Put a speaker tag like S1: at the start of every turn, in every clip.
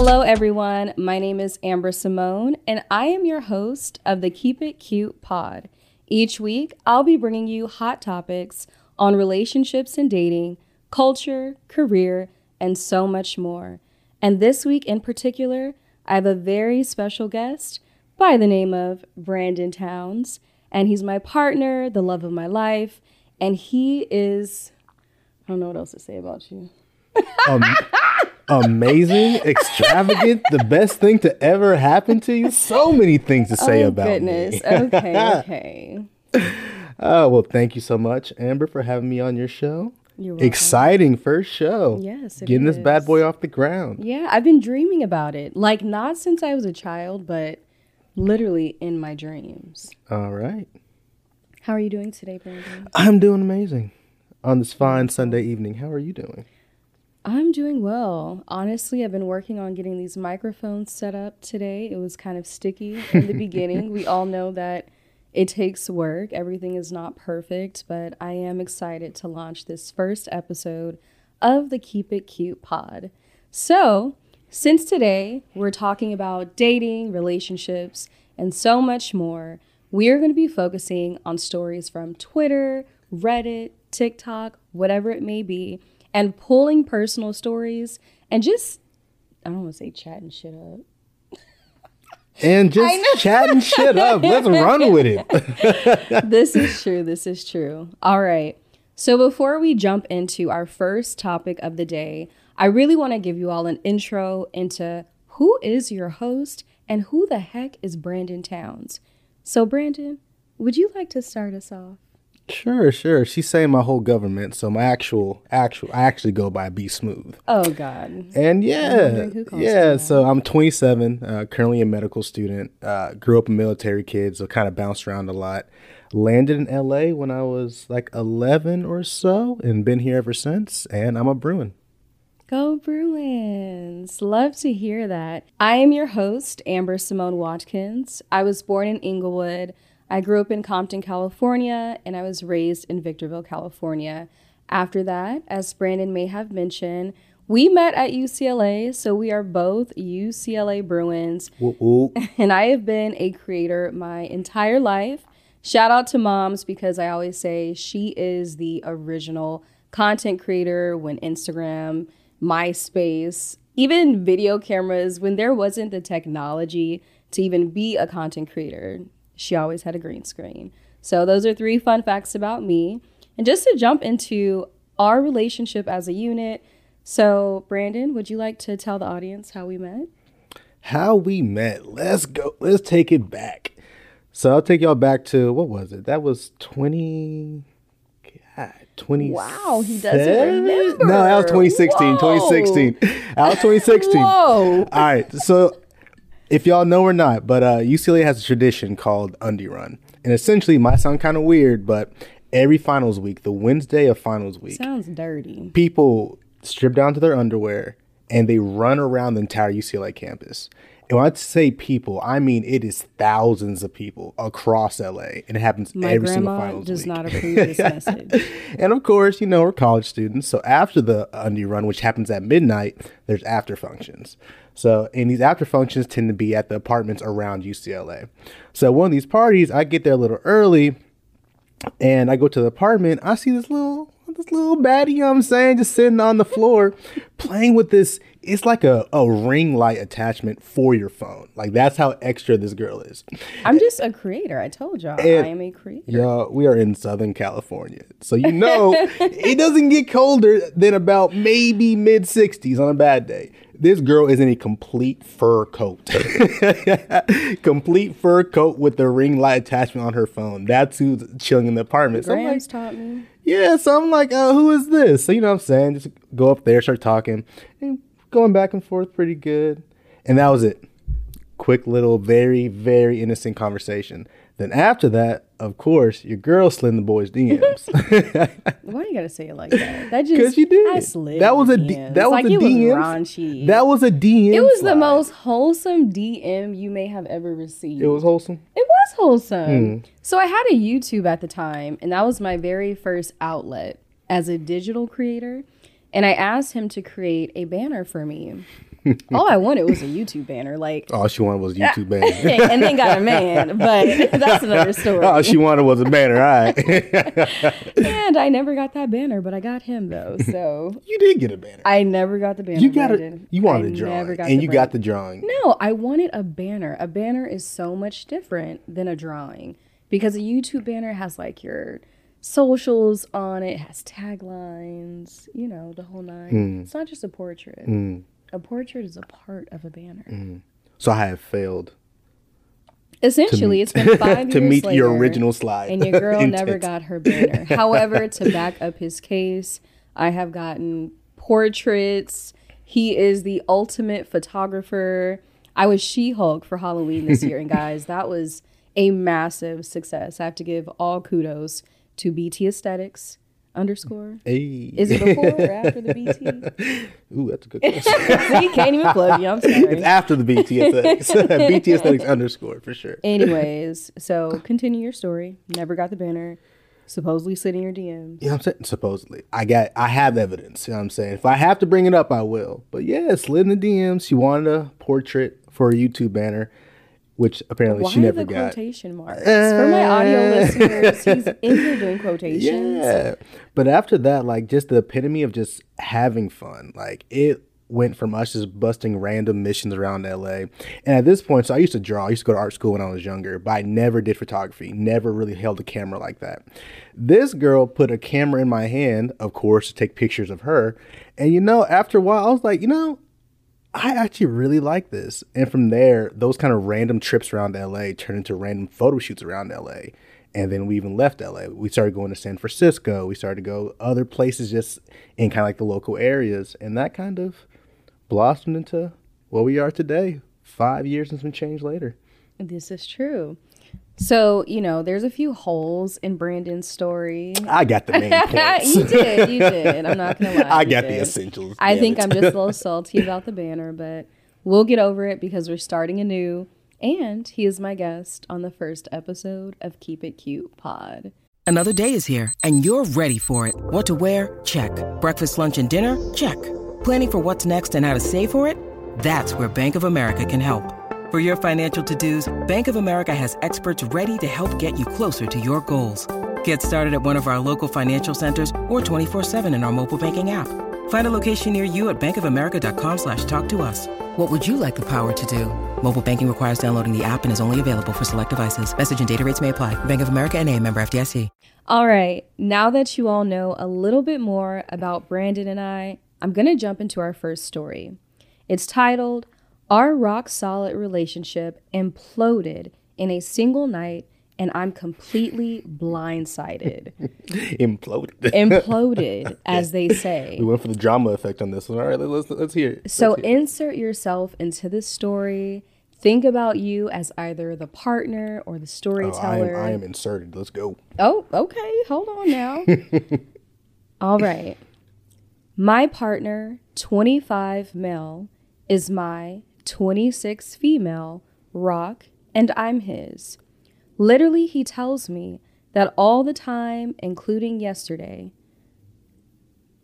S1: Hello, everyone. My name is Amber Symone, and I am your host of the Keep It Cute pod. Each week, I'll be bringing you hot topics on relationships and dating, culture, career, and so much more. And this week in particular, I have a very special guest by the name of Brandon Towns, and he's my partner, the love of my life, and he is I don't know what else to say about you.
S2: Um, amazing, extravagant, the best thing to ever happen to you. So many things to say
S1: oh,
S2: about
S1: goodness.
S2: me.
S1: okay, okay.
S2: Oh, well, thank you so much, Amber, for having me on your show.
S1: You're welcome.
S2: Exciting first show.
S1: Yes,
S2: Getting this bad boy off the ground.
S1: Yeah, I've been dreaming about it. Like not since I was a child, but literally in my dreams.
S2: All right.
S1: How are you doing today, Brandon?
S2: I'm doing amazing on this fine Sunday evening. How are you doing?
S1: I'm doing well. Honestly, I've been working on getting these microphones set up today. It was kind of sticky in the beginning. We all know that it takes work. Everything is not perfect, but I am excited to launch this first episode of the Keep It Cute pod. So, since today we're talking about dating, relationships, and so much more, we are going to be focusing on stories from Twitter, Reddit, TikTok, whatever it may be, and pulling personal stories and just, I don't want to say chatting shit up.
S2: And just chatting shit up. Let's run with it.
S1: this is true. This is true. All right. So before we jump into our first topic of the day, I really want to give you all an intro into who is your host and who the heck is Brandon Towns. So, Brandon, would you like to start us off?
S2: Sure, sure. She's saying my whole government, so my actual, actual, I actually go by B Smooth.
S1: Oh, God.
S2: And yeah,
S1: wondering who calls you
S2: yeah. So I'm 27, uh, currently a medical student. Uh, grew up a military kid, so kind of bounced around a lot. Landed in LA when I was like 11 or so, and been here ever since. And I'm a Bruin.
S1: Go Bruins! Love to hear that. I am your host, Amber Symone Watkins. I was born in Inglewood. I grew up in Compton, California, and I was raised in Victorville, California. After that, as Brandon may have mentioned, we met at UCLA, so we are both UCLA Bruins
S2: whoop.
S1: and I have been a creator my entire life. Shout out to moms because I always say she is the original content creator when Instagram, MySpace, even video cameras, when there wasn't the technology to even be a content creator, she always had a green screen. So, those are three fun facts about me. And just to jump into our relationship as a unit. So, Brandon, would you like to tell the audience how we met?
S2: How we met. Let's go. Let's take it back. So I'll take y'all back to what was it? That was 20. God, 20.
S1: Wow, he doesn't remember.
S2: No, that was 2016.
S1: Whoa.
S2: 2016. That was 2016.
S1: Whoa.
S2: All right. So if y'all know or not, but uh, UCLA has a tradition called Undie Run. And essentially, it might sound kind of weird, but every finals week, the Wednesday of finals week,
S1: Sounds dirty.
S2: people strip down to their underwear and they run around the entire UCLA campus. And when I say people, I mean it is thousands of people across LA, and it happens
S1: My
S2: every single
S1: grandma
S2: finals
S1: does
S2: week.
S1: not approve this message.
S2: and of course, you know we're college students, so after the undie run, which happens at midnight, there's after functions. So, and these after functions tend to be at the apartments around UCLA. So, one of these parties, I get there a little early, and I go to the apartment. I see this little this little baddie, you know what I'm saying, just sitting on the floor playing with this. It's like a, a ring light attachment for your phone. Like that's how extra this girl is.
S1: I'm just a creator. I told y'all
S2: And-
S1: I am a creator.
S2: Y'all, we are in Southern California. So you know it doesn't get colder than about maybe mid 60s on a bad day. This girl is in a complete fur coat. complete fur coat with the ring light attachment on her phone. That's who's chilling in the apartment. So I'm like,
S1: taught me.
S2: yeah, so I'm like, uh, who is this? So you know what I'm saying? Just go up there, start talking, and going back and forth pretty good. And that was it. Quick little, very, very innocent conversation. Then after that, of course, your girl slid the boys' DMs.
S1: Why you gotta say it like that? That just
S2: Because you did.
S1: I slid
S2: that was a D- that was
S1: like
S2: a DM. That was a DM.
S1: it was the most wholesome DM you may have ever received.
S2: It was wholesome.
S1: It was wholesome.
S2: Hmm.
S1: So I had a YouTube at the time, and that was my very first outlet as a digital creator. And I asked him to create a banner for me. All I wanted was a YouTube banner, like,
S2: All she wanted was a YouTube banner.
S1: and then got a man, but that's another story.
S2: All she wanted was a banner. All right.
S1: and I never got that banner, but I got him though. So
S2: you did get a banner.
S1: I never got the banner.
S2: you got it. You wanted
S1: I
S2: a drawing, and you
S1: brand-
S2: got the drawing.
S1: No, I wanted a banner. A banner is so much different than a drawing because a YouTube banner has like your socials on it, has taglines, you know, the whole nine.
S2: Hmm.
S1: It's not just a portrait. A portrait is a part of a banner.
S2: Hmm. So I have failed
S1: Essentially, it's been five
S2: to meet your original slide.
S1: and your girl never got her banner. However, to back up his case, I have gotten portraits. He is the ultimate photographer. I was She Hulk for Halloween this year, and guys, that was a massive success. I have to give all kudos to BT Aesthetics underscore.
S2: Hey.
S1: Is it before or after the BT?
S2: Ooh, that's a good question.
S1: See, can't even plug you. I'm
S2: it's after the BT aesthetics. BT aesthetics underscore for sure.
S1: Anyways, so continue your story. Never got the banner. Supposedly sit in your DMs.
S2: You know what I'm saying? Supposedly. I got I have evidence. You know what I'm saying? If I have to bring it up, I will. But yeah, slid in the DMs. She wanted a portrait for a YouTube banner, which apparently
S1: Why
S2: she never
S1: the
S2: got.
S1: quotation marks? For my audio uh, listeners, he's in here doing quotations.
S2: Yeah. But after that, like just the epitome of just having fun. Like it went from us just busting random missions around LA. And at this point, so I used to draw. I used to go to art school when I was younger, but I never did photography. Never really held a camera like that. This girl put a camera in my hand, of course, to take pictures of her. And you know, after a while, I was like, you know, I actually really like this. And from there, those kind of random trips around LA turned into random photo shoots around LA. And then we even left LA. We started going to San Francisco. We started to go other places just in kind of like the local areas. And that kind of blossomed into what we are today, five years and some change later.
S1: This is true. So, you know, there's a few holes in Brandon's story.
S2: I got the main points.
S1: you did, you did. I'm not gonna lie.
S2: I
S1: you
S2: got the essentials.
S1: I
S2: damn
S1: think
S2: it.
S1: I'm just a little salty about the banner, but we'll get over it because we're starting anew. And he is my guest on the first episode of Keep It Cute Pod.
S3: Another day is here, and you're ready for it. What to wear? Check. Breakfast, lunch, and dinner? Check. Planning for what's next and how to save for it? That's where Bank of America can help. For your financial to-dos, Bank of America has experts ready to help get you closer to your goals. Get started at one of our local financial centers or 24-7 in our mobile banking app. Find a location near you at bankofamerica.com slash talk to us. What would you like the power to do? Mobile banking requires downloading the app and is only available for select devices. Message and data rates may apply. Bank of America and a member FDIC.
S1: All right, now that you all know a little bit more about Brandon and I, I'm going to jump into our first story. It's titled, Our Rock Solid Relationship Imploded in a Single Night, and I'm Completely Blindsided.
S2: imploded.
S1: Imploded, as they say.
S2: we went for the drama effect on this one. All right, let's let's hear it.
S1: So
S2: hear it.
S1: insert yourself into this story. Think about you as either the partner or the
S2: Oh, I am,
S1: storyteller.
S2: I am inserted. Let's go.
S1: Oh, okay. Hold on now. All right. My partner, 25 male, is my 26 female, Rock, and I'm his. Literally, he tells me that all the time, including yesterday.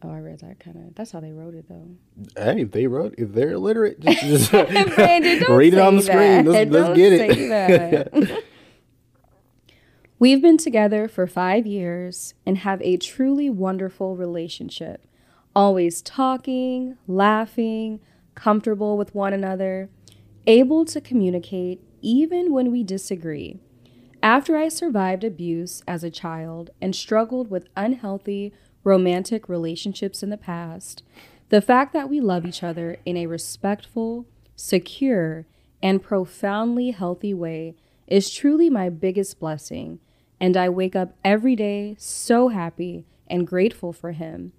S1: Oh, I read that kind of. That's how they wrote it, though.
S2: Hey, if they wrote, if they're illiterate, just, just
S1: Brandon,
S2: read it on the
S1: say
S2: screen. Let's, let's get it.
S1: that. We've been together for five years and have a truly wonderful relationship. Always talking, laughing, comfortable with one another, able to communicate even when we disagree. After I survived abuse as a child and struggled with unhealthy romantic relationships in the past, the fact that we love each other in a respectful, secure, and profoundly healthy way is truly my biggest blessing, and I wake up every day so happy and grateful for him.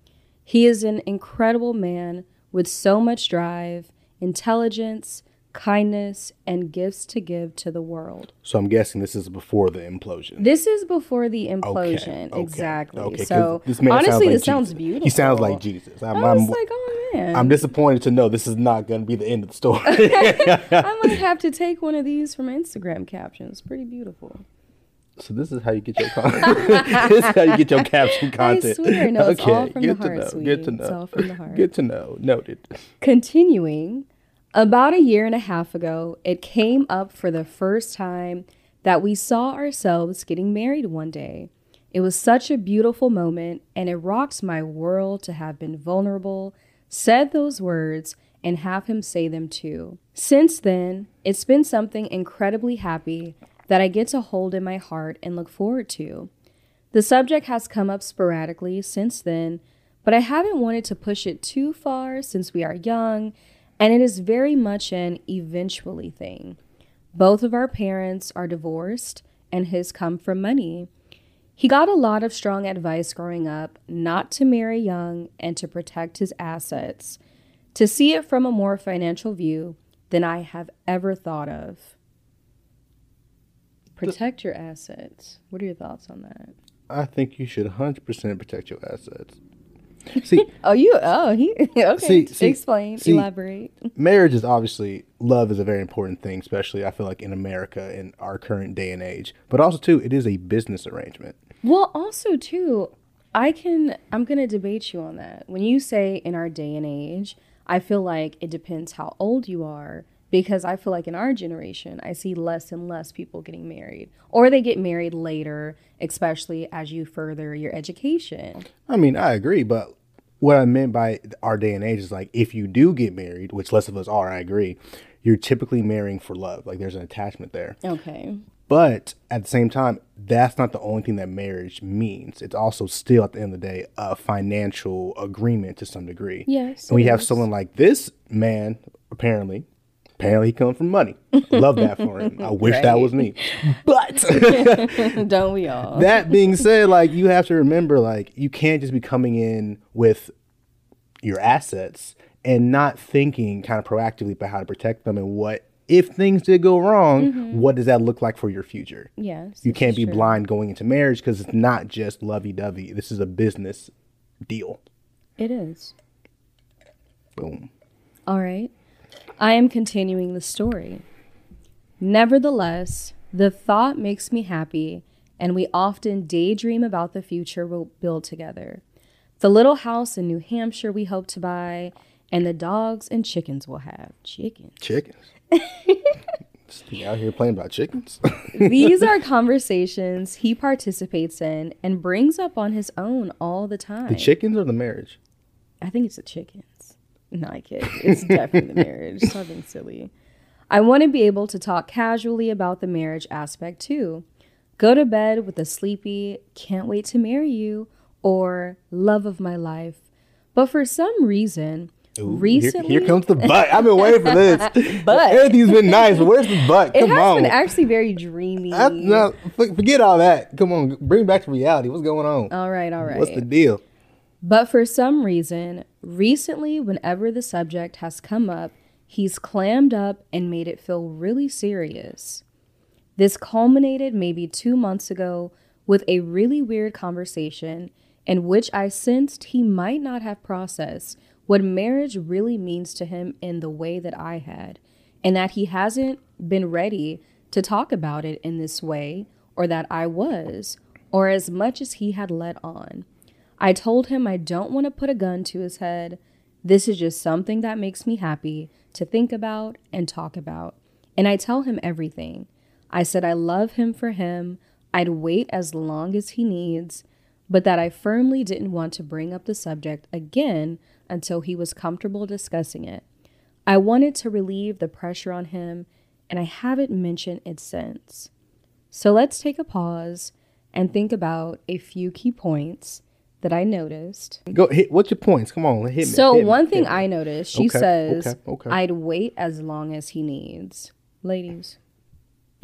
S1: He is an incredible man with so much drive, intelligence, kindness, and gifts to give to the world.
S2: So I'm guessing this is before the implosion.
S1: This is before the implosion.
S2: okay,
S1: exactly.
S2: okay,
S1: so
S2: this man
S1: honestly,
S2: sounds like
S1: this sounds beautiful.
S2: He sounds like Jesus. I'm,
S1: I was
S2: I'm,
S1: like, oh man.
S2: I'm disappointed to know this is not going to be the end of the story.
S1: I might have to take one of these from Instagram captions. Pretty beautiful.
S2: So this is how you get your content. this is how you get your caption content.
S1: swear, no, it's all from the heart,
S2: to know.
S1: sweetie.
S2: Good to know.
S1: It's all from the heart.
S2: Good to know. Noted.
S1: Continuing, About a year and a half ago, it came up for the first time that we saw ourselves getting married one day. It was such a beautiful moment, and it rocked my world to have been vulnerable, said those words, and have him say them too. Since then, it's been something incredibly happy that I get to hold in my heart and look forward to. The subject has come up sporadically since then, but I haven't wanted to push it too far since we are young and it is very much an eventually thing. Both of our parents are divorced, and his come from money. He got a lot of strong advice growing up not to marry young and to protect his assets, to see it from a more financial view than I have ever thought of. Protect your assets. What are your thoughts on that?
S2: I think you should 100% protect your assets. See,
S1: oh, you, oh, he, okay.
S2: See, see,
S1: Explain,
S2: see,
S1: elaborate.
S2: marriage is obviously love is a very important thing, especially I feel like in America in our current day and age. But also too, it is a business arrangement.
S1: Well, also too, I can I'm going to debate you on that. When you say in our day and age, I feel like it depends how old you are because I feel like in our generation, I see less and less people getting married or they get married later, especially as you further your education.
S2: I mean, I agree, but what I meant by our day and age is like if you do get married, which less of us are, I agree, you're typically marrying for love. Like there's an attachment there.
S1: Okay.
S2: But at the same time, that's not the only thing that marriage means. It's also still at the end of the day a financial agreement to some degree.
S1: Yes.
S2: And we have someone like this man, apparently. Apparently he comes from money. Love that for him. I wish that was me. But
S1: Don't we all?
S2: that being said, like you have to remember, like you can't just be coming in with your assets and not thinking kind of proactively about how to protect them and what if things did go wrong, mm-hmm. what does that look like for your future?
S1: yes.
S2: You can't be
S1: true.
S2: blind going into marriage because it's not just lovey dovey. This is a business deal.
S1: It is.
S2: Boom.
S1: All right. I am continuing the story. Nevertheless, the thought makes me happy, and we often daydream about the future we'll build together. The little house in New Hampshire we hope to buy, and the dogs and chickens we'll have. Chickens.
S2: Chickens. Out here playing about chickens.
S1: These are conversations he participates in and brings up on his own all the time.
S2: the chickens or the marriage?
S1: I think it's the chickens. No, I kid. It's definitely the marriage. Stop being silly. I want to be able to talk casually about the marriage aspect too. Go to bed with a sleepy, can't wait to marry you, or love of my life. But for some reason,
S2: Ooh, here-
S1: recently,
S2: here, comes the butt. I've been waiting for this.
S1: But-
S2: everything's been nice, but where's the butt? Come on.
S1: it has
S2: on.
S1: been actually very dreamy.
S2: I, no, forget all that. Come on, bring back to reality. What's going on?
S1: all right, all right.
S2: What's the deal?
S1: But for some reason, recently, whenever the subject has come up, he's clammed up and made it feel really serious. This culminated maybe two months ago with a really weird conversation in which I sensed he might not have processed what marriage really means to him in the way that I had, and that he hasn't been ready to talk about it in this way, or that I was, or as much as he had let on. I told him I don't want to put a gun to his head. This is just something that makes me happy to think about and talk about. And I tell him everything. I said I love him for him. I'd wait as long as he needs, but that I firmly didn't want to bring up the subject again until he was comfortable discussing it. I wanted to relieve the pressure on him, and I haven't mentioned it since. So let's take a pause and think about a few key points that I noticed.
S2: Go hit. What's your points? Come on, hit me.
S1: So
S2: hit
S1: one
S2: hit
S1: thing. I noticed, she
S2: Okay,
S1: says,
S2: okay, okay.
S1: "I'd wait as long as he needs." Ladies,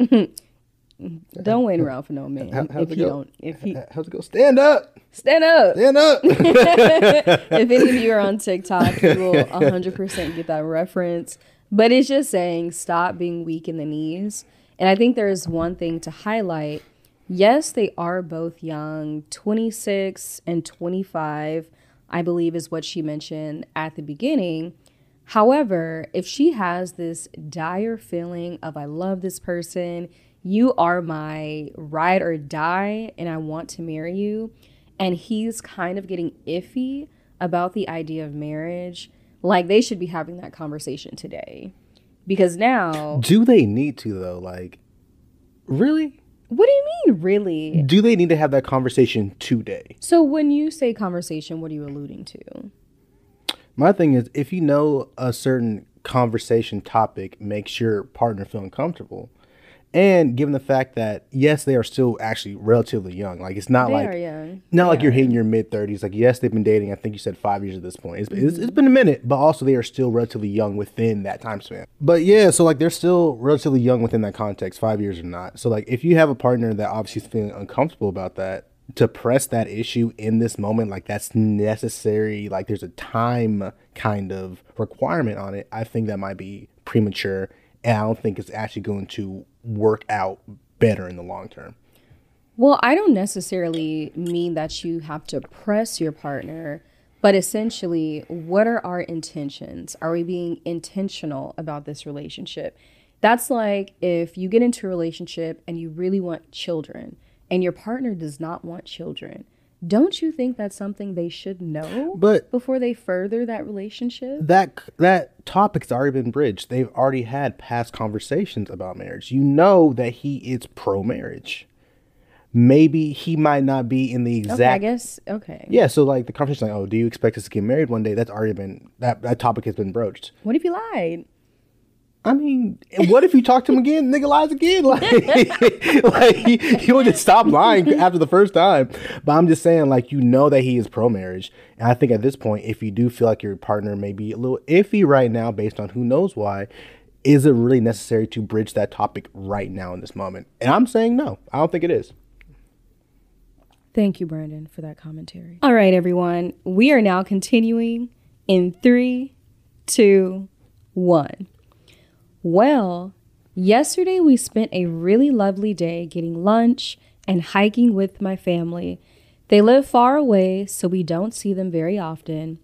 S1: don't wait around for no man
S2: How- how's
S1: if
S2: it
S1: you
S2: go?
S1: don't. If he
S2: How's it go? Stand up.
S1: stand up,
S2: Stand up.
S1: if any of you are on TikTok, you will 100% get that reference. But it's just saying stop being weak in the knees. And I think there's one thing to highlight. Yes, they are both young, 26 and 25, I believe is what she mentioned at the beginning. However, if she has this dire feeling of, I love this person, you are my ride or die, and I want to marry you, and he's kind of getting iffy about the idea of marriage, like they should be having that conversation today. Because now,
S2: Do they need to though? Like, really?
S1: What do you mean, really?
S2: Do they need to have that conversation today?
S1: So when you say conversation, what are you alluding to?
S2: My thing is, if you know a certain conversation topic makes your partner feel uncomfortable, and given the fact that yes, they are still actually relatively young, like it's not
S1: They
S2: like
S1: are young.
S2: not
S1: They
S2: like you're hitting your mid thirties. Like yes, they've been dating. I think you said five years at this point. It's, it's, it's mm-hmm. been a minute, but also they are still relatively young within that time span. But yeah, so like they're still relatively young within that context, five years or not. So like if you have a partner that obviously is feeling uncomfortable about that, to press that issue in this moment, like that's necessary. Like there's a time kind of requirement on it. I think that might be premature, and I don't think it's actually going to work out better in the long term.
S1: Well, I don't necessarily mean that you have to press your partner, but essentially, what are our intentions? Are we being intentional about this relationship? That's like if you get into a relationship and you really want children and your partner does not want children. Don't you think that's something they should know
S2: But
S1: before they further that relationship?
S2: that that topic's already been bridged. They've already had past conversations about marriage. You know that he is pro marriage. Maybe he might not be in the exact
S1: Okay, I guess. Okay.
S2: Yeah, so like the conversation like, oh, do you expect us to get married one day? That's already been that that topic has been broached.
S1: What if he lied?
S2: I mean, what if you talk to him again? Nigga lies again. Like, like he, he would just stop lying after the first time. But I'm just saying, like, you know that he is pro marriage. And I think at this point, if you do feel like your partner may be a little iffy right now based on who knows why, is it really necessary to bridge that topic right now in this moment? And I'm saying no. I don't think it is.
S1: Thank you, Brandon, for that commentary. All right, everyone. We are now continuing in three, two, one. Well, yesterday we spent a really lovely day getting lunch and hiking with my family. They live far away, so we don't see them very often.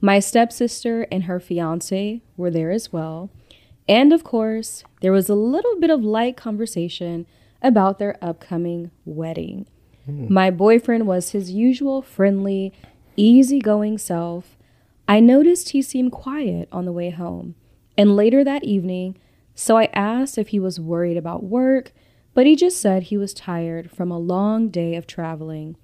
S1: My stepsister and her fiance were there as well. And of course, there was a little bit of light conversation about their upcoming wedding. Hmm. My boyfriend was his usual friendly, easygoing self. I noticed he seemed quiet on the way home and later that evening, so I asked if he was worried about work, but he just said he was tired from a long day of traveling.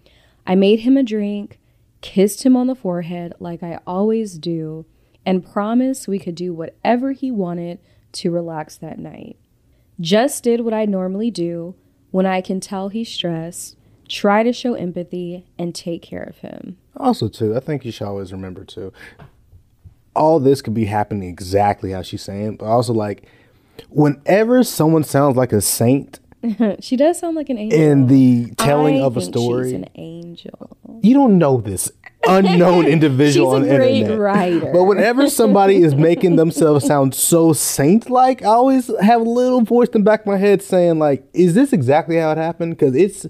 S1: I made him a drink, kissed him on the forehead like I always do, and promised we could do whatever he wanted to relax that night. Just did what I normally do when I can tell he's stressed, try to show empathy, and take care of him.
S2: Also, too, I think you should always remember too. All this could be happening exactly how she's saying, but also like, whenever someone sounds like a saint
S1: she does sound like an angel.
S2: in the telling
S1: I
S2: of a story,
S1: She's an angel.
S2: you don't know this unknown individual on the internet.
S1: writer.
S2: But whenever somebody is making themselves sound so saint-like, I always have a little voice in the back of my head saying, like, "Is this exactly how it happened?" Because it's,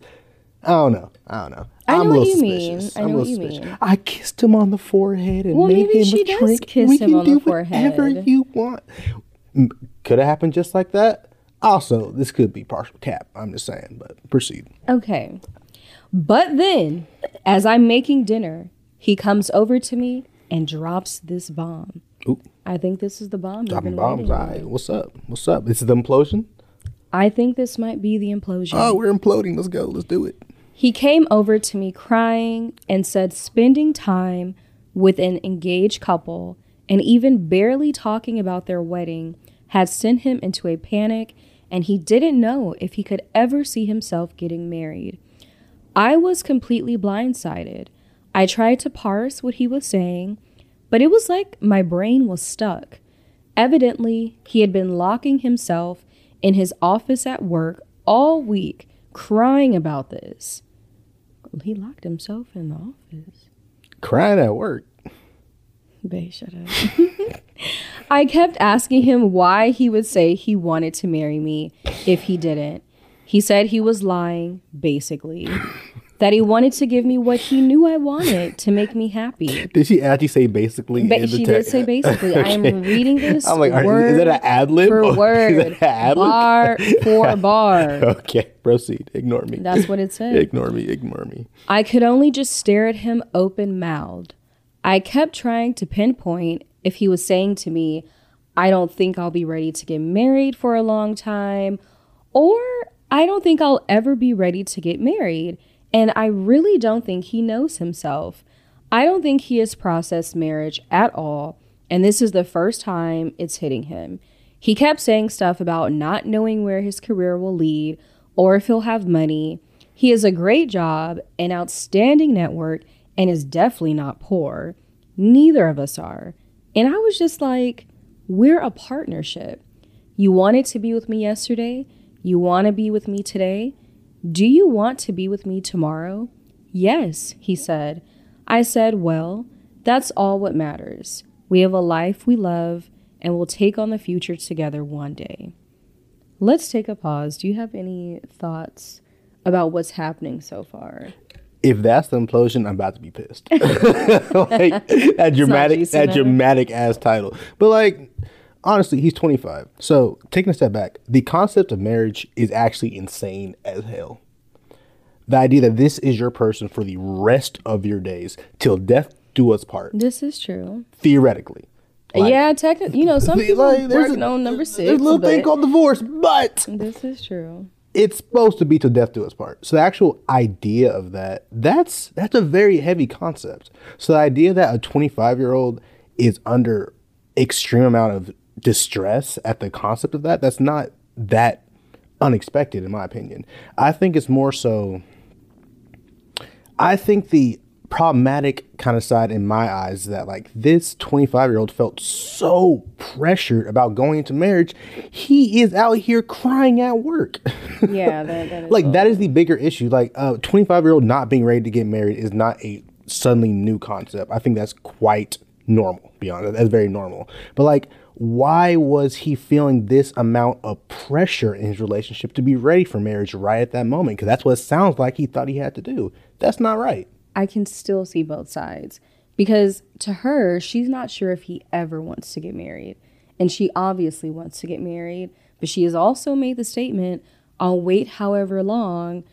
S2: I don't know, I don't know.
S1: I know
S2: I'm
S1: what you mean. I
S2: I'm
S1: know what
S2: little
S1: you
S2: suspicious.
S1: mean.
S2: I kissed him on the forehead and
S1: Well,
S2: made
S1: maybe
S2: him
S1: she
S2: a
S1: does
S2: drink.
S1: kiss
S2: we
S1: him
S2: can
S1: on the
S2: do whatever
S1: forehead.
S2: you want. Could have happened just like that. Also, this could be partial cap. I'm just saying, but proceed.
S1: Okay. But then, as I'm making dinner, he comes over to me and drops this bomb.
S2: Ooh,
S1: I think this is the bomb. you've
S2: dropping
S1: been
S2: bombs.
S1: waiting
S2: All
S1: on.
S2: right, what's up? What's up? This is the implosion.
S1: I think this might be the implosion.
S2: Oh, we're imploding. Let's go. Let's do it.
S1: He came over to me crying and said spending time with an engaged couple and even barely talking about their wedding had sent him into a panic and he didn't know if he could ever see himself getting married. I was completely blindsided. I tried to parse what he was saying, but it was like my brain was stuck. Evidently, he had been locking himself in his office at work all week, crying about this. He locked himself in the office.
S2: Crying at work.
S1: Babe, shut up. I kept asking him why he would say he wanted to marry me if he didn't. He said he was lying, basically. That he wanted to give me what he knew I wanted to make me happy.
S2: Did she actually say basically?
S1: Ba-
S2: in the
S1: she did say basically. I am reading this
S2: I'm like,
S1: word
S2: is that an ad lib?
S1: for word,
S2: an ad lib?
S1: bar for bar.
S2: Okay, proceed. Ignore me.
S1: That's what it said.
S2: Ignore me. Ignore me.
S1: I could only just stare at him open mouthed. I kept trying to pinpoint if he was saying to me, I don't think I'll be ready to get married for a long time, or I don't think I'll ever be ready to get married. And I really don't think he knows himself. I don't think he has processed marriage at all. And this is the first time it's hitting him. He kept saying stuff about not knowing where his career will lead or if he'll have money. He has a great job, an outstanding network, and is definitely not poor. Neither of us are. And I was just like, we're a partnership. You wanted to be with me yesterday. You want to be with me today. Do you want to be with me tomorrow? Yes, he said. I said, Well, that's all what matters. We have a life we love and we'll take on the future together one day. Let's take a pause. Do you have any thoughts about what's happening so far?
S2: If that's the implosion, I'm about to be pissed. like that dramatic, that dramatic ass title. But like, honestly, he's 25. So taking a step back, the concept of marriage is actually insane as hell. The idea that this is your person for the rest of your days till death do us part,
S1: This is true.
S2: theoretically. Like,
S1: yeah, technically, you know, some people
S2: like, there's
S1: working
S2: a-
S1: on number six.
S2: There's a little thing called divorce, but
S1: this is true.
S2: it's supposed to be till death do us part. So the actual idea of that, that's that's a very heavy concept. So the idea that a 25 year old is under extreme amount of distress at the concept of that, that's not that unexpected in my opinion. I think it's more so I think the problematic kind of side in my eyes is that like this 25 year old felt so pressured about going into marriage he is out here crying at work.
S1: Yeah, that,
S2: like that is the bigger issue. Like a 25 year old not being ready to get married is not a suddenly new concept. I think that's quite normal be honest that's very normal. But like why was he feeling this amount of pressure in his relationship to be ready for marriage right at that moment? Because that's what it sounds like he thought he had to do. That's not right.
S1: I can still see both sides. Because to her, she's not sure if he ever wants to get married. And she obviously wants to get married, but she has also made the statement, I'll wait however long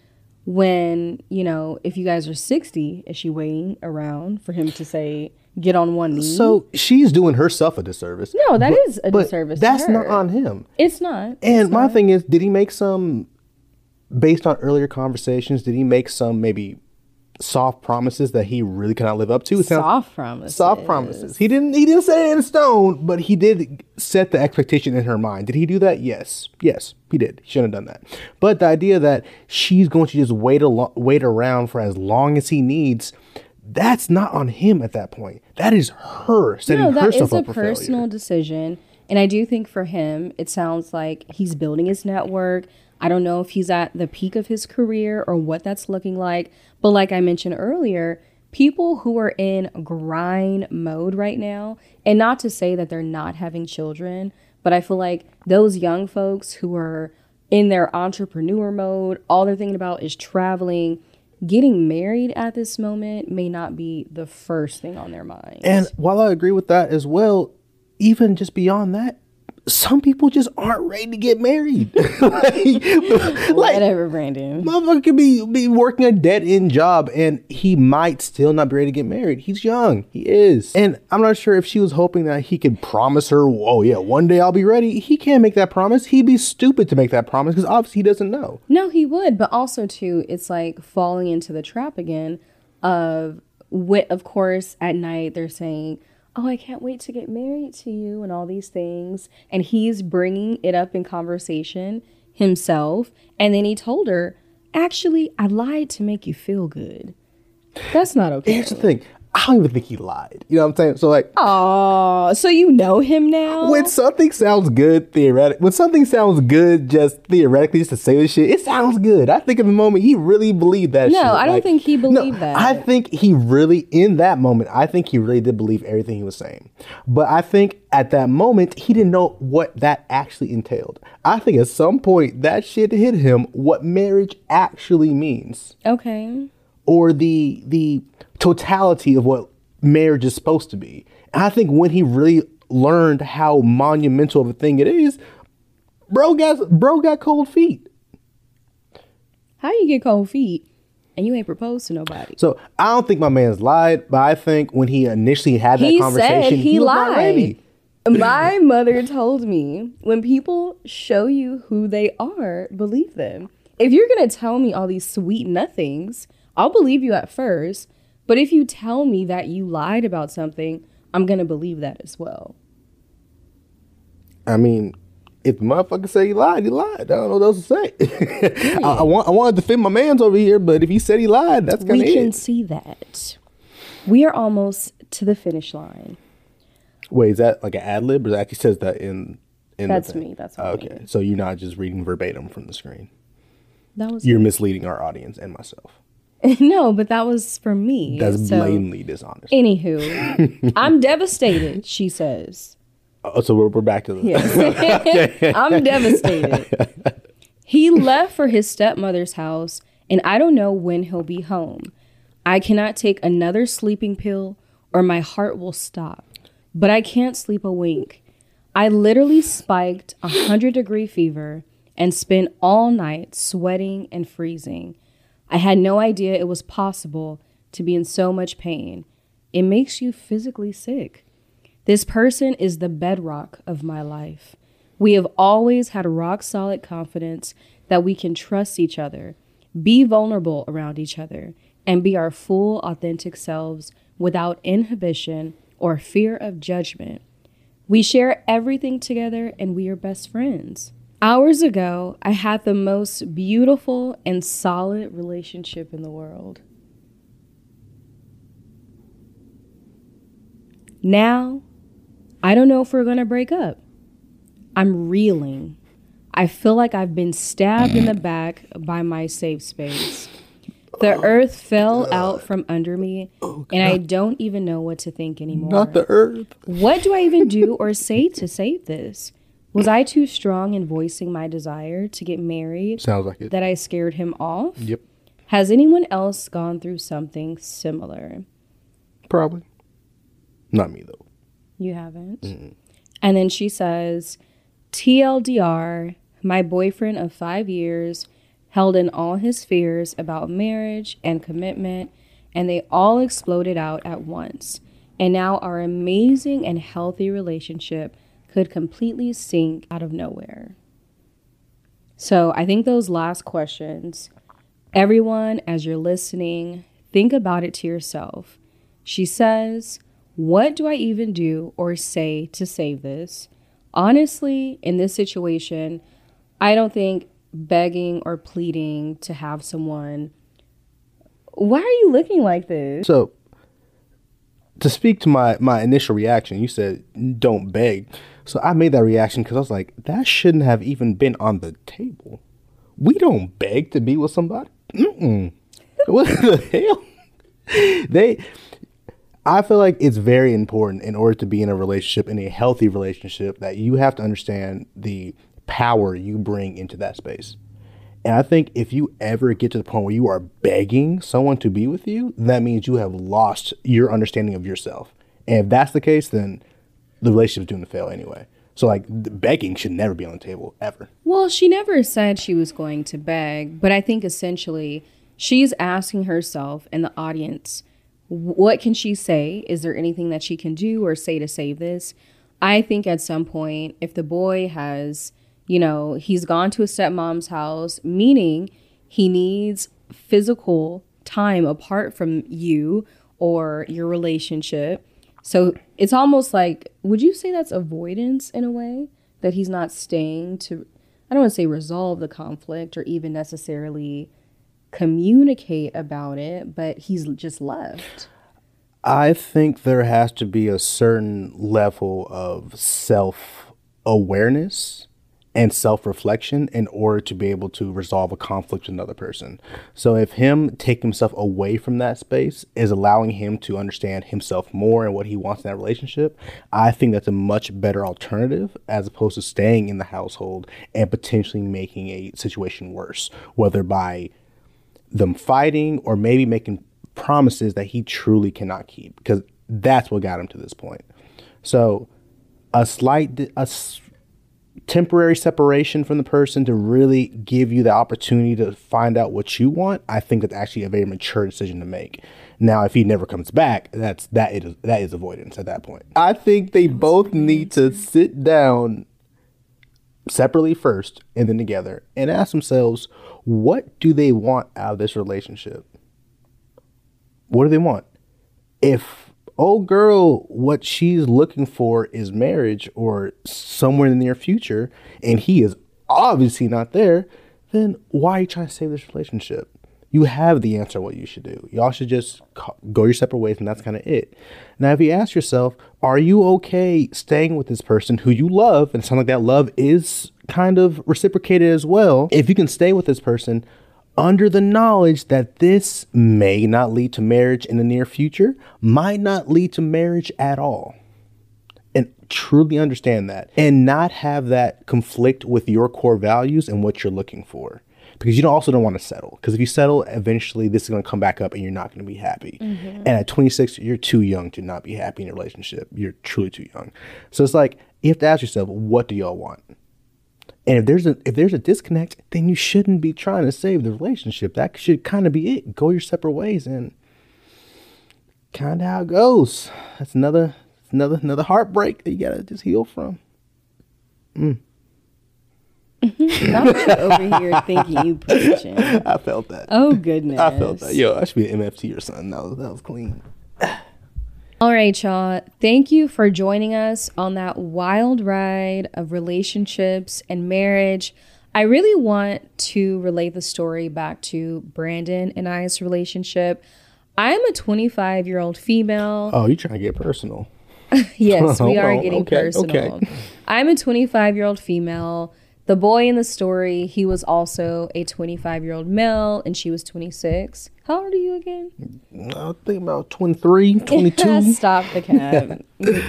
S1: when, you know, if you guys are 60, is she waiting around for him to say, get on one knee?
S2: So she's doing herself a disservice.
S1: No, that
S2: that
S1: is a disservice
S2: That's not on him.
S1: it's not.
S2: And my thing is, did he make some, based on earlier conversations, did he make some maybe soft promises that he really cannot live up to? It sounds-
S1: soft promises.
S2: Soft promises. He didn't. He didn't say it in stone, but he did set the expectation in her mind. Did he do that? Yes. Yes, he did. He shouldn't have done that. But the idea that she's going to just wait a lo- wait around for as long as he needs, that's not on him at that point. That is her setting
S1: No, that
S2: herself
S1: is a
S2: up for failure.
S1: personal decision. And I do think for him, it sounds like he's building his network. I don't know if he's at the peak of his career or what that's looking like. But like I mentioned earlier, people who are in grind mode right now, and not to say that they're not having children, but I feel like those young folks who are in their entrepreneur mode, all they're thinking about is traveling. Getting married at this moment may not be the first thing on their mind.
S2: And while I agree with that as well, even just beyond that, some people just aren't ready to get married. like, like
S1: Whatever, Brandon.
S2: motherfucker could be be working a dead end job and he might still not be ready to get married. He's young. He is. And I'm not sure if she was hoping that he could promise her, oh yeah, one day I'll be ready. He can't make that promise. He'd be stupid to make that promise because obviously he doesn't know.
S1: No, he would, but also too, it's like falling into the trap again of wit. Of course, at night they're saying, "Oh, I can't wait to get married to you," and all these things, and he's bringing it up in conversation himself, and then he told her, "Actually, I lied to make you feel good." That's not okay.
S2: Here's the thing. I don't even think he lied. You know what I'm saying? So like
S1: Oh, so you know him now?
S2: when something sounds good theoretically, when something sounds good just theoretically, just to say this shit, it sounds good. I think in the moment he really believed that.
S1: No,
S2: shit.
S1: I don't think he believed that.
S2: I think he really, in that moment, I think he really did believe everything he was saying. But I think at that moment he didn't know what that actually entailed. I think at some point that shit hit him what marriage actually means
S1: okay.
S2: or the the totality of what marriage is supposed to be. And I think when he really learned how monumental of a thing it is, bro got bro got cold feet.
S1: How you get cold feet and you ain't proposed to nobody?
S2: So I don't think my man's lied, but I think when he initially had that
S1: He
S2: conversation,
S1: said he
S2: was not
S1: lied.
S2: ready.
S1: My mother told me when people show you who they are, believe them. If you're going to tell me all these sweet nothings, I'll believe you at first. But if you tell me that you lied about something, I'm going to believe that as well.
S2: I mean, if the motherfucker say he lied, he lied. I don't know what else to say. I, I, want I want to defend my man's over here, but if he said he lied, that's kind of
S1: We can
S2: it.
S1: see that. We are almost to the finish line.
S2: Wait, is that like an ad lib, or that actually says that in? in
S1: That's me, that's oh, what I
S2: okay. So you're not just reading verbatim from the screen.
S1: That was
S2: You're misleading our audience and myself.
S1: no, but that was for me.
S2: That's
S1: So,
S2: blatantly dishonest.
S1: Anywho, I'm devastated, she says.
S2: oh, so we're, we're back to the.
S1: Yes. I'm devastated. He left for his stepmother's house, and I don't know when he'll be home. I cannot take another sleeping pill, or my heart will stop. But I can't sleep a wink. I literally spiked a 100 degree fever and spent all night sweating and freezing. I had no idea it was possible to be in so much pain. It makes you physically sick. This person is the bedrock of my life. We have always had rock solid confidence that we can trust each other, be vulnerable around each other, and be our full, authentic selves without inhibition or fear of judgment. We share everything together and we are best friends. Hours ago, I had the most beautiful and solid relationship in the world. Now, I don't know if we're going to break up. I'm reeling. I feel like I've been stabbed in the back by my safe space. The earth fell out from under me, and I don't even know what to think anymore.
S2: Not the earth.
S1: What do I even do or say to save this? Was I too strong in voicing my desire to get married
S2: Sounds like it.
S1: that I scared him off?
S2: yep.
S1: Has anyone else gone through something similar?
S2: Probably. Not me though.
S1: You haven't. And then she says, TLDR, my boyfriend of five years held in all his fears about marriage and commitment, and they all exploded out at once. And now our amazing and healthy relationship could completely sink out of nowhere. So I think those last questions, everyone, as you're listening, think about it to yourself. She says, What do I even do or say to save this? Honestly, in this situation, I don't think begging or pleading to have someone. Why are you looking like this?
S2: So, to speak to my my initial reaction, you said don't beg. So I made that reaction because I was like, that shouldn't have even been on the table. We don't beg to be with somebody. Mm-mm. what the hell? They. I feel like it's very important in order to be in a relationship, in a healthy relationship, that you have to understand the power you bring into that space. And I think if you ever get to the point where you are begging someone to be with you, that means you have lost your understanding of yourself. And if that's the case, then the relationship's doomed to fail anyway. So like begging should never be on the table ever.
S1: Well, she never said she was going to beg, but I think essentially she's asking herself and the audience, what can she say? Is there anything that she can do or say to save this? I think at some point, if the boy has, you know, he's gone to his stepmom's house, meaning he needs physical time apart from you or your relationship. So it's almost like, would you say that's avoidance in a way? That he's not staying to, I don't want to say resolve the conflict or even necessarily communicate about it, but he's just left.
S2: I think there has to be a certain level of self awareness and self reflection in order to be able to resolve a conflict with another person. So, if him taking himself away from that space is allowing him to understand himself more and what he wants in that relationship, I think that's a much better alternative as opposed to staying in the household and potentially making a situation worse, whether by them fighting or maybe making promises that he truly cannot keep because that's what got him to this point. So a slight a temporary separation from the person to really give you the opportunity to find out what you want, I think that's actually a very mature decision to make Now, if he never comes back, that's that is that is avoidance at that point. I think they both need to sit down separately first and then together and ask themselves what do they want out of this relationship? What do they want? If old girl, what she's looking for is marriage or somewhere in the near future, and he is obviously not there, then why are you trying to save this relationship? You have the answer what you should do. Y'all should just go your separate ways, and that's kind of it. Now, if you ask yourself, are you okay staying with this person who you love, and it sounds like that love is kind of reciprocated as well, if you can stay with this person, under the knowledge that this may not lead to marriage in the near future, might not lead to marriage at all. And truly understand that and not have that conflict with your core values and what you're looking for. Because you also don't want to settle. Because if you settle, eventually this is going to come back up and you're not going to be happy. Mm-hmm. And at 26, you're too young to not be happy in a relationship. You're truly too young. So it's like, you have to ask yourself, what do y'all want? And if there's a if there's a disconnect, then you shouldn't be trying to save the relationship. That should kind of be it. Go your separate ways and kind of how it goes. That's another another another heartbreak that you gotta just heal from. Mm.
S1: Over here thinking you preaching.
S2: I felt that.
S1: Oh goodness.
S2: I felt that. Yo, I should be an MFT or something. That was that was clean.
S1: All right, y'all. Thank you for joining us on that wild ride of relationships and marriage. I really want to relate the story back to Brandon and I's relationship. I'm a 25 year old female.
S2: Oh, you're trying to get personal?
S1: yes, we are oh, getting okay, personal. Okay. I'm a 25 year old female. The boy in the story, he was also a 25 year old male, and she was 26. How old are you again?
S2: I think about 23, 22.
S1: Stop the cab.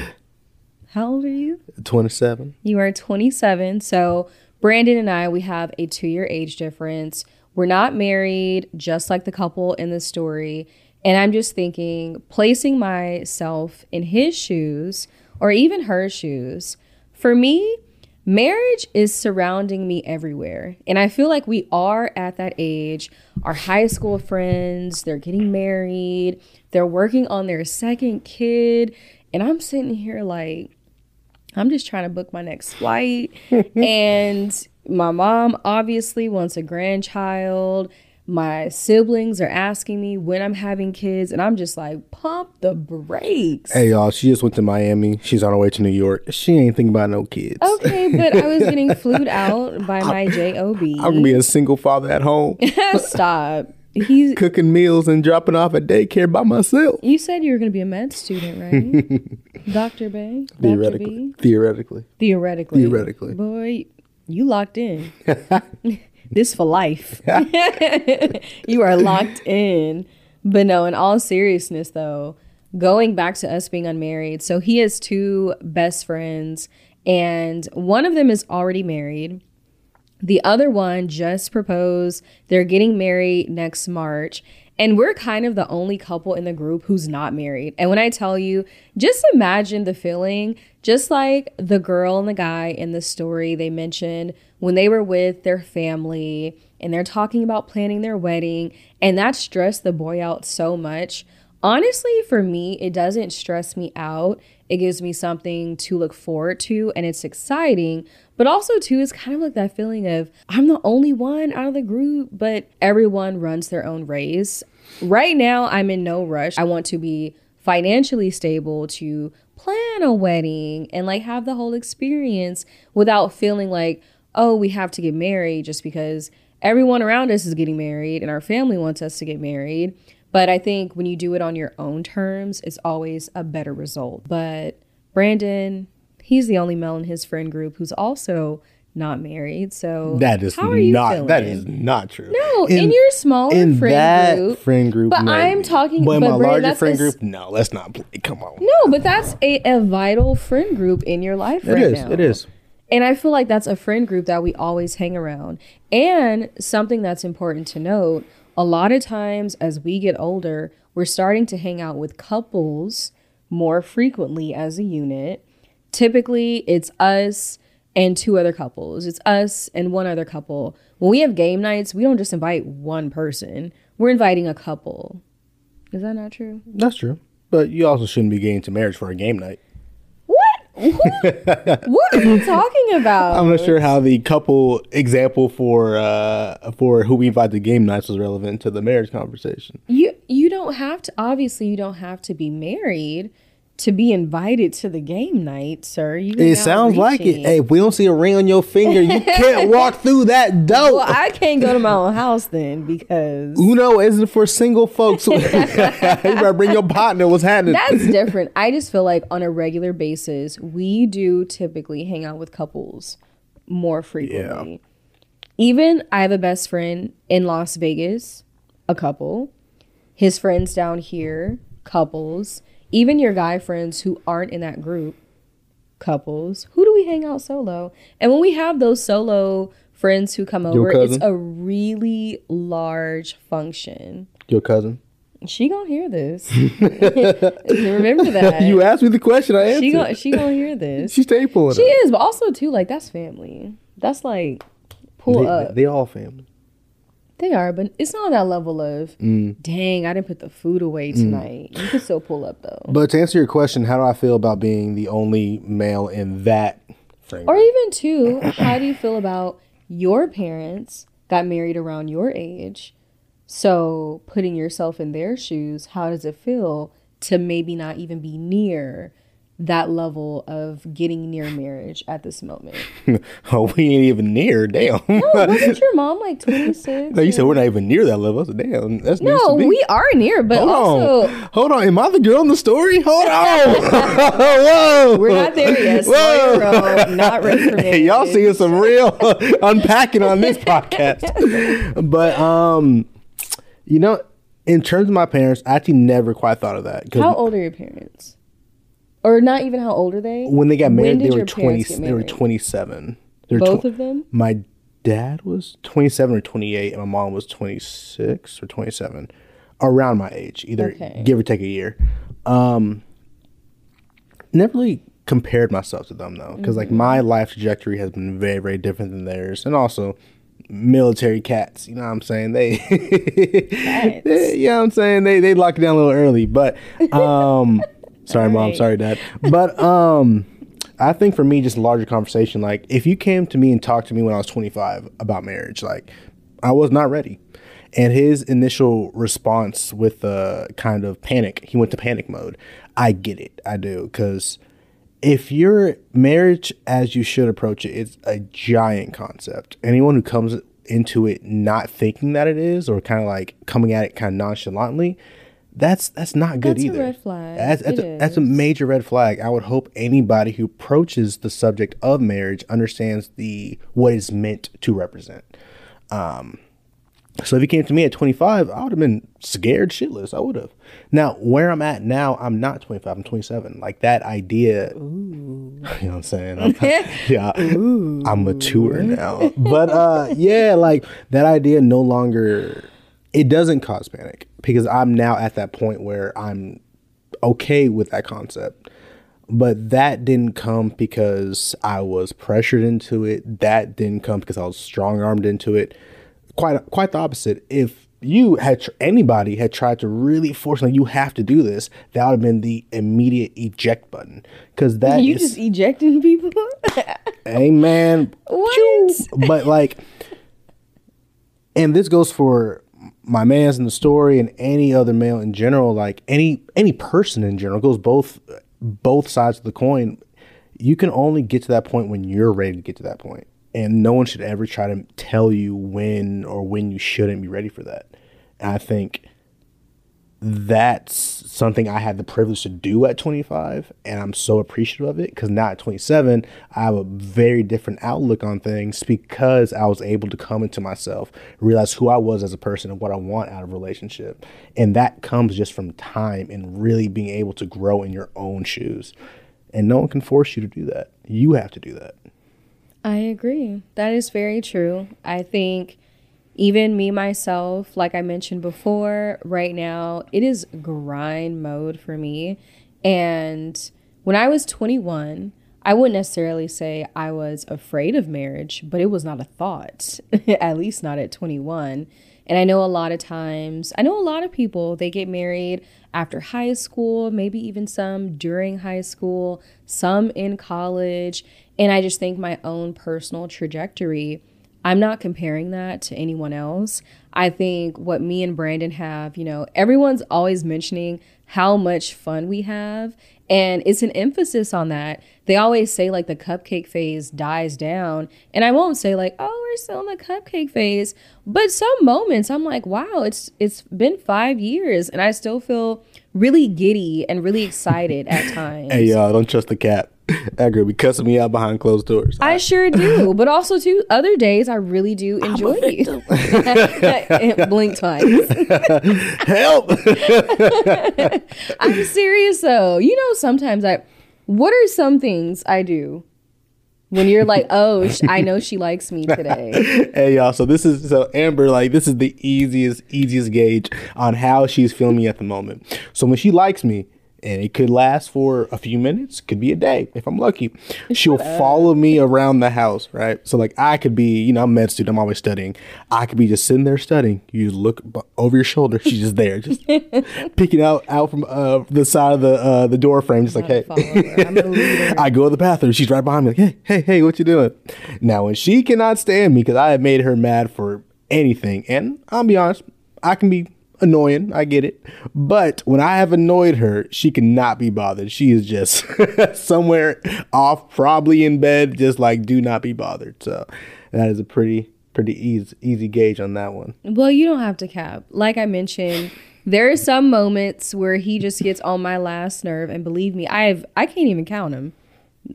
S1: How old are you?
S2: 27.
S1: You are 27. So, Brandon and I, we have a two year age difference. We're not married, just like the couple in the story. And I'm just thinking, placing myself in his shoes or even her shoes, for me, marriage is surrounding me everywhere. And I feel like we are at that age. Our high school friends, they're getting married, they're working on their second kid. And I'm sitting here like, I'm just trying to book my next flight. and my mom obviously wants a grandchild my siblings are asking me when I'm having kids, and I'm just like, pump the brakes.
S2: Hey, y'all, she just went to Miami. She's on her way to New York. She ain't thinking about no kids.
S1: Okay, but I was getting flued out by my JOB.
S2: I'm gonna be a single father at home.
S1: Stop. He's
S2: cooking meals and dropping off at daycare by myself.
S1: You said you were to be a med student, right? Dr. Bay?
S2: Theoretically. Theoretically.
S1: Theoretically.
S2: Theoretically.
S1: Boy, you locked in. This for life. you are locked in. But no, in all seriousness, though, going back to us being unmarried, so he has two best friends, and one of them is already married. The other one just proposed. They're getting married next March. And we're kind of the only couple in the group who's not married. And when I tell you, just imagine the feeling, just like the girl and the guy in the story they mentioned when they were with their family and they're talking about planning their wedding, and that stressed the boy out so much. Honestly, for me, it doesn't stress me out. It gives me something to look forward to and it's exciting. But also, too, it's kind of like that feeling of I'm the only one out of the group, but everyone runs their own race. Right now, I'm in no rush. I want to be financially stable to plan a wedding and like have the whole experience without feeling like, oh, we have to get married just because everyone around us is getting married and our family wants us to get married. But I think when you do it on your own terms, it's always a better result. But Brandon, he's the only male in his friend group who's also not married. So
S2: that is not feeling? that is not true.
S1: No, in, in your smaller in friend that group,
S2: friend group.
S1: But maybe. I'm talking.
S2: But my larger friend a, group, no, let's not play. Come on.
S1: No, but that's a, a vital friend group in your life. It right
S2: is.
S1: Now.
S2: It is.
S1: And I feel like that's a friend group that we always hang around. And something that's important to note a lot of times as we get older, we're starting to hang out with couples more frequently as a unit. Typically, it's us and two other couples. It's us and one other couple. When we have game nights, we don't just invite one person, we're inviting a couple. Is that not true?
S2: That's true. But you also shouldn't be getting to marriage for a game night.
S1: What? what are you talking about?
S2: I'm not sure how the couple example for uh for who we invite to game nights was relevant to the marriage conversation.
S1: You you don't have to obviously you don't have to be married to be invited to the game night, sir. You
S2: It sounds like it. Hey, if we don't see a ring on your finger, you can't walk through that door.
S1: Well, I can't go to my own house then because
S2: Uno isn't for single folks. you better bring your partner. What's happening?
S1: that's different. I just feel like on a regular basis, we do typically hang out with couples more frequently. Yeah. Even I have a best friend in Las Vegas, a couple. His friends down here, couples. Even your guy friends who aren't in that group, couples. Who do we hang out solo? And when we have those solo friends who come over, it's a really large function.
S2: your cousin.
S1: She gonna hear this. Remember that.
S2: you asked me the question. I answered.
S1: she gonna she gonna hear this.
S2: she stayed pulling.
S1: She
S2: up.
S1: is, but also too like that's family. That's like pull
S2: They,
S1: up.
S2: they all family.
S1: They are, but it's not that level of
S2: Mm.
S1: dang. I didn't put the food away tonight. You can still pull up though,
S2: But to answer your question, how do I feel about being the only male in that frame?
S1: or even two, How do you feel about your parents got married around your age? So putting yourself in their shoes, how does it feel to maybe not even be near that level of getting near marriage at this moment?
S2: oh, we ain't even near. Damn.
S1: No, wasn't your mom like 26?
S2: no, you said we're not even near that level. I said, damn, that's
S1: No, we are near, but
S2: Hold
S1: also
S2: on. Hold on. Am I the girl in the story? Hold on. Whoa.
S1: we're not there yet. Your. Not ready for marriage.
S2: y'all seeing some real unpacking on this podcast. But um, you know, in terms of my parents, I actually never quite thought of that
S1: How old are your parents? Or not even how old are they?
S2: when they got married, they were twenty. They were twenty-seven. They were
S1: Both
S2: tw-
S1: of them?
S2: My dad was twenty-seven or twenty-eight, and my mom was twenty-six or twenty-seven, around my age, either
S1: Okay.
S2: give or take a year. Um, never really compared myself to them though, because like my
S1: Mm-hmm.
S2: life trajectory has been very, very different than theirs, and also military cats. You know what I'm saying? They, they you know what I'm saying? They they lock it down a little early, but um, sorry, mom,
S1: right.
S2: sorry, dad, but um. I think for me, just a larger conversation. Like, if you came to me and talked to me when I was 25 about marriage, like, I was not ready. And his initial response with the kind of panic, he went to panic mode. I get it. I do. Because if your marriage as you should approach it, it's a giant concept. Anyone who comes into it not thinking that it is, or kind of like coming at it kind of nonchalantly, that's that's not good
S1: That's a
S2: either.
S1: red flag.
S2: That's that's, a, that's a major red flag. I would hope anybody who approaches the subject of marriage understands the what it's meant to represent. Um, so if he came to me at 25, I would have been scared shitless. I would have. Now, where I'm at now, I'm not 25. I'm 27. Like that idea. You know what I'm saying? I'm, yeah, I'm mature now. But uh, yeah, like that idea no longer. It doesn't cause panic because I'm now at that point where I'm okay with that concept. But that didn't come because I was pressured into it. That didn't come because I was strong armed into it. Quite quite the opposite. If you had tr- anybody had tried to really force like you have to do this, that would have been the immediate eject button. Because that
S1: You
S2: is-
S1: just ejecting people?
S2: hey man,
S1: What?
S2: but like, and this goes for my man's in the story and any other male in general. Like any any person in general goes both both sides of the coin. You can only get to that point when you're ready to get to that point, and no one should ever try to tell you when or when you shouldn't be ready for that. And I think that's something I had the privilege to do at 25, and I'm so appreciative of it because now at 27, I have a very different outlook on things because I was able to come into myself, realize who I was as a person and what I want out of relationship. And that comes just from time and really being able to grow in your own shoes. And no one can force you to do that. You have to do that.
S1: I agree. That is very true. I think even me myself, like I mentioned before, right now it is grind mode for me. And when I was 21, I wouldn't necessarily say I was afraid of marriage, but it was not a thought, at least not at 21. And I know a lot of times, I know a lot of people, they get married after high school, maybe even some during high school, some in college. And I just think my own personal trajectory, I'm not comparing that to anyone else. I think what me and Brandon have, you know, everyone's always mentioning how much fun we have. And it's an emphasis on that. They always say like the cupcake phase dies down. And I won't say like, oh, we're still in the cupcake phase. But some moments I'm like, wow, it's it's been five years and I still feel really giddy and really excited at times.
S2: Hey y'all, don't trust the cat. That girl be cussing me out behind closed doors.
S1: I sure do. But also too, other days I really do enjoy it. Blink twice.
S2: Help!
S1: I'm serious though. You know, sometimes I. What are some things I do when you're like, oh, sh- I know she likes me today?
S2: hey y'all, so this is so Amber, like this is the easiest, easiest gauge on how she's feeling me at the moment. So when she likes me, and it could last for a few minutes, could be a day if I'm lucky. She'll follow me around the house, right? So like I could be, you know, I'm a med student, I'm always studying. I could be just sitting there studying. You look b- over your shoulder, she's just there, just peeking out out from uh, the side of the uh, the door frame, just like hey.
S1: I'm a leader.
S2: I go to the bathroom. She's right behind me. Like, hey, hey, hey, what you doing? Now, when she cannot stand me because I have made her mad for anything, and I'll be honest, I can be annoying. I get it, but when I have annoyed her, she cannot be bothered. She is just somewhere off, probably in bed, just like do not be bothered. So that is a pretty pretty easy easy gauge on that one.
S1: Well, you don't have to cap. Like I mentioned, there are some moments where he just gets on my last nerve, and believe me, I have I can't even count him.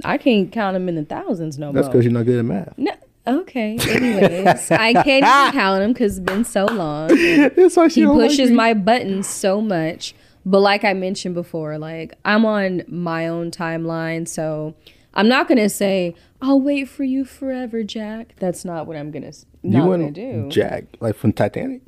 S1: I can't count him in the thousands no
S2: That's
S1: more.
S2: because you're not good at math.
S1: No, okay. Anyways, I can't even count him because it's been so long.
S2: That's why she
S1: he
S2: don't like
S1: pushes my buttons so much. But like I mentioned before, like I'm on my own timeline, so I'm not gonna say I'll wait for you forever, Jack. That's not what I'm gonna not
S2: you
S1: gonna do.
S2: Jack, like from Titanic.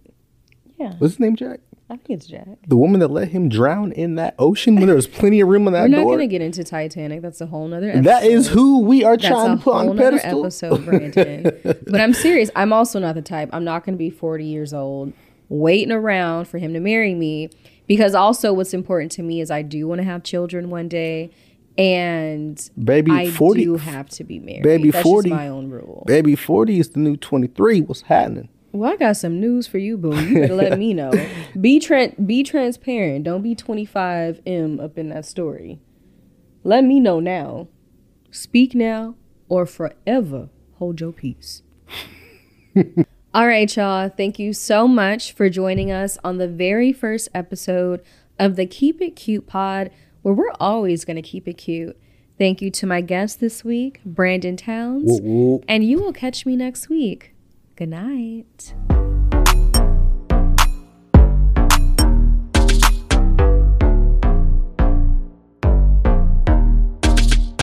S1: Yeah,
S2: What's his name, Jack?
S1: I think it's Jack.
S2: The woman that let him drown in that ocean when there was plenty of room on that
S1: We're not
S2: door.
S1: gonna get into Titanic. That's a whole nother. Episode.
S2: That is who we are
S1: That's
S2: trying to put on pedestal.
S1: episode, Brandon. but I'm serious. I'm also not the type. I'm not going to be 40 years old waiting around for him to marry me. Because also, what's important to me is I do want to have children one day, and
S2: Baby,
S1: I
S2: 40
S1: do have to be married.
S2: Baby,
S1: That's
S2: 40.
S1: just my own rule.
S2: Baby, 40 is the new 23. What's happening?
S1: Well, I got some news for you, boo. You better let me know. Be tran be transparent. Don't be 25 m up in that story. Let me know now. Speak now or forever hold your peace. All right, y'all. Thank you so much for joining us on the very first episode of the Keep It Cute pod, where we're always going to keep it cute. Thank you to my guest this week, Brandon Towns. And you will catch me next week. Good night.